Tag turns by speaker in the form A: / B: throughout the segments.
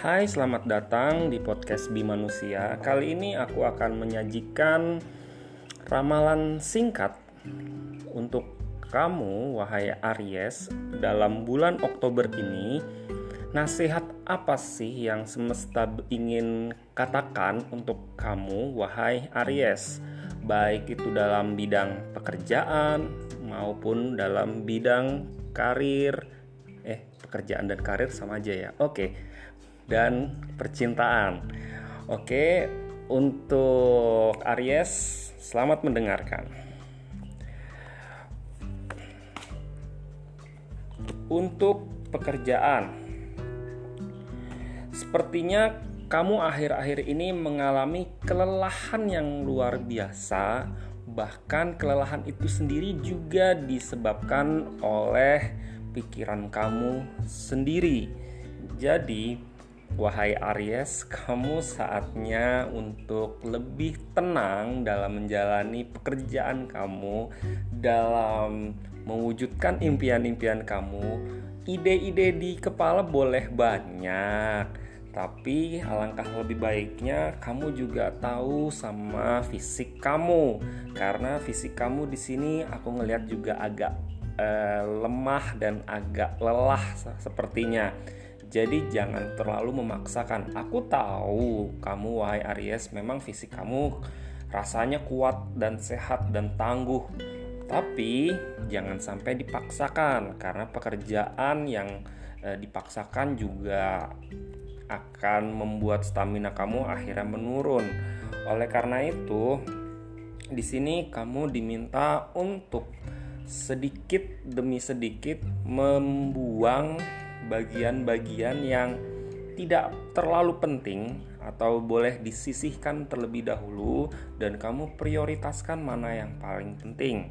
A: Hai, selamat datang di podcast Bi Manusia. Kali ini aku akan menyajikan ramalan singkat untuk kamu, wahai Aries, dalam bulan Oktober ini. Nasihat apa sih yang semesta ingin katakan untuk kamu, wahai Aries? Baik itu dalam bidang pekerjaan maupun dalam bidang karir. Eh, pekerjaan dan karir sama aja ya. Oke. Dan percintaan. Oke, untuk Aries, selamat mendengarkan. Untuk pekerjaan, sepertinya kamu akhir-akhir ini mengalami kelelahan yang luar biasa, bahkan kelelahan itu sendiri juga disebabkan oleh pikiran kamu sendiri. Jadi, wahai Aries, kamu saatnya untuk lebih tenang dalam menjalani pekerjaan kamu, dalam mewujudkan impian-impian kamu. Ide-ide di kepala boleh banyak, tapi alangkah lebih baiknya kamu juga tahu sama fisik kamu karena fisik kamu di sini aku ngelihat juga agak eh, lemah dan agak lelah sepertinya. Jadi jangan terlalu memaksakan. Aku tahu kamu wahai Aries memang fisik kamu rasanya kuat dan sehat dan tangguh. Tapi jangan sampai dipaksakan karena pekerjaan yang eh, dipaksakan juga akan membuat stamina kamu akhirnya menurun. Oleh karena itu, di sini kamu diminta untuk sedikit demi sedikit membuang bagian-bagian yang tidak terlalu penting atau boleh disisihkan terlebih dahulu dan kamu prioritaskan mana yang paling penting.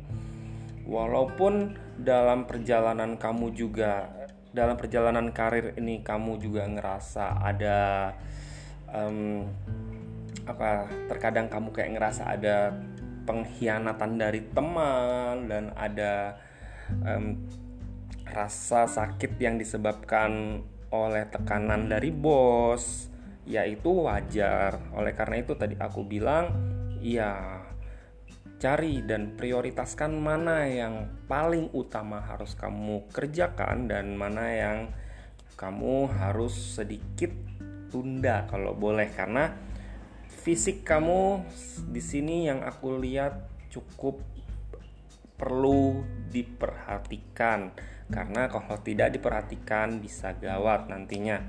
A: Walaupun dalam perjalanan kamu juga dalam perjalanan karir ini kamu juga ngerasa ada um, apa terkadang kamu kayak ngerasa ada pengkhianatan dari teman dan ada um, rasa sakit yang disebabkan oleh tekanan dari bos yaitu wajar. Oleh karena itu tadi aku bilang ya cari dan prioritaskan mana yang paling utama harus kamu kerjakan dan mana yang kamu harus sedikit tunda kalau boleh. Karena fisik kamu di sini yang aku lihat cukup perlu diperhatikan. Karena kalau tidak diperhatikan bisa gawat nantinya.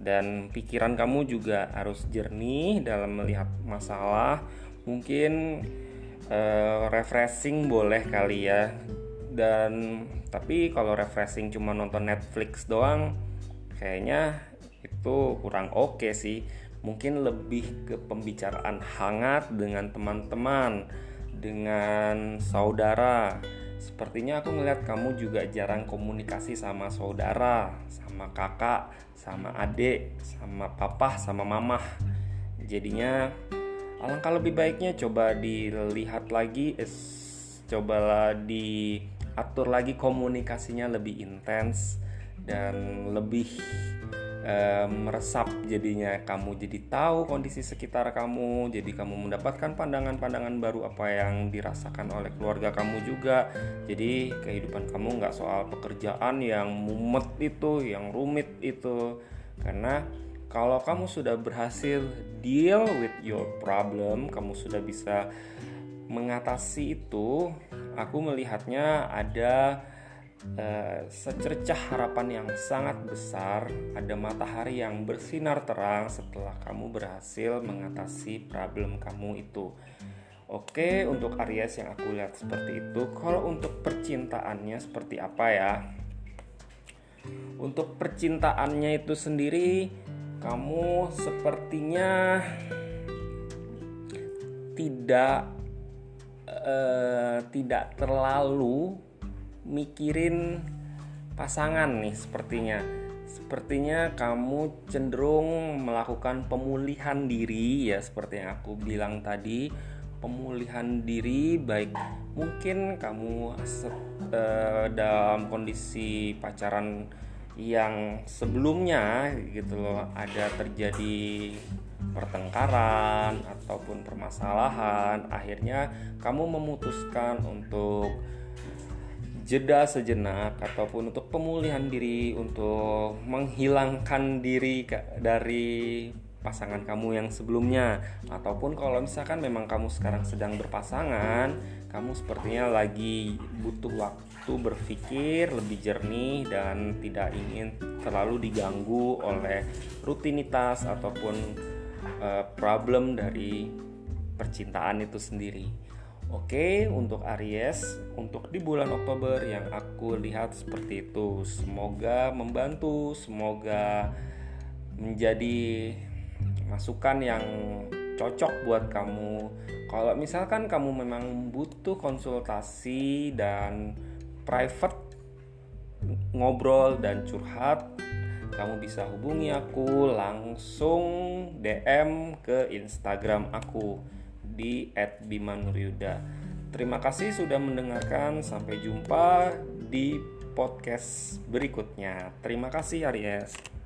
A: Dan pikiran kamu juga harus jernih dalam melihat masalah. Mungkin uh, refreshing boleh kali ya. Dan tapi kalau refreshing cuma nonton Netflix doang kayaknya itu kurang oke okay sih. Mungkin lebih ke pembicaraan hangat dengan teman-teman dengan saudara sepertinya aku ngeliat kamu juga jarang komunikasi sama saudara sama kakak sama adik sama papa sama mamah. Jadinya alangkah lebih baiknya coba dilihat lagi eh, cobalah diatur lagi komunikasinya lebih intens dan lebih meresap jadinya kamu jadi tahu kondisi sekitar kamu jadi kamu mendapatkan pandangan-pandangan baru apa yang dirasakan oleh keluarga kamu juga. Jadi kehidupan kamu nggak soal pekerjaan yang mumet itu yang rumit itu. Karena kalau kamu sudah berhasil deal with your problem, kamu sudah bisa mengatasi itu, aku melihatnya ada uh, secercah harapan yang sangat besar, ada matahari yang bersinar terang setelah kamu berhasil mengatasi problem kamu itu. Oke, untuk Aries yang aku lihat seperti itu. Kalau untuk percintaannya seperti apa ya? Untuk percintaannya itu sendiri kamu sepertinya tidak uh, tidak terlalu mikirin pasangan nih sepertinya. Sepertinya kamu cenderung melakukan pemulihan diri ya seperti yang aku bilang tadi. Pemulihan diri baik mungkin kamu uh, dalam kondisi pacaran yang sebelumnya gitu loh ada terjadi pertengkaran ataupun permasalahan akhirnya kamu memutuskan untuk jeda sejenak ataupun untuk pemulihan diri untuk menghilangkan diri dari pasangan kamu yang sebelumnya ataupun kalau misalkan memang kamu sekarang sedang berpasangan kamu sepertinya lagi butuh waktu berpikir lebih jernih dan tidak ingin terlalu diganggu oleh rutinitas ataupun uh, problem dari percintaan itu sendiri. Oke, untuk Aries, untuk di bulan Oktober yang aku lihat seperti itu, semoga membantu, semoga menjadi masukan yang cocok buat kamu. Kalau misalkan kamu memang butuh konsultasi dan private ngobrol dan curhat, kamu bisa hubungi aku langsung DM ke Instagram aku di @bimanuryuda. Terima kasih sudah mendengarkan. Sampai jumpa di podcast berikutnya. Terima kasih Aries.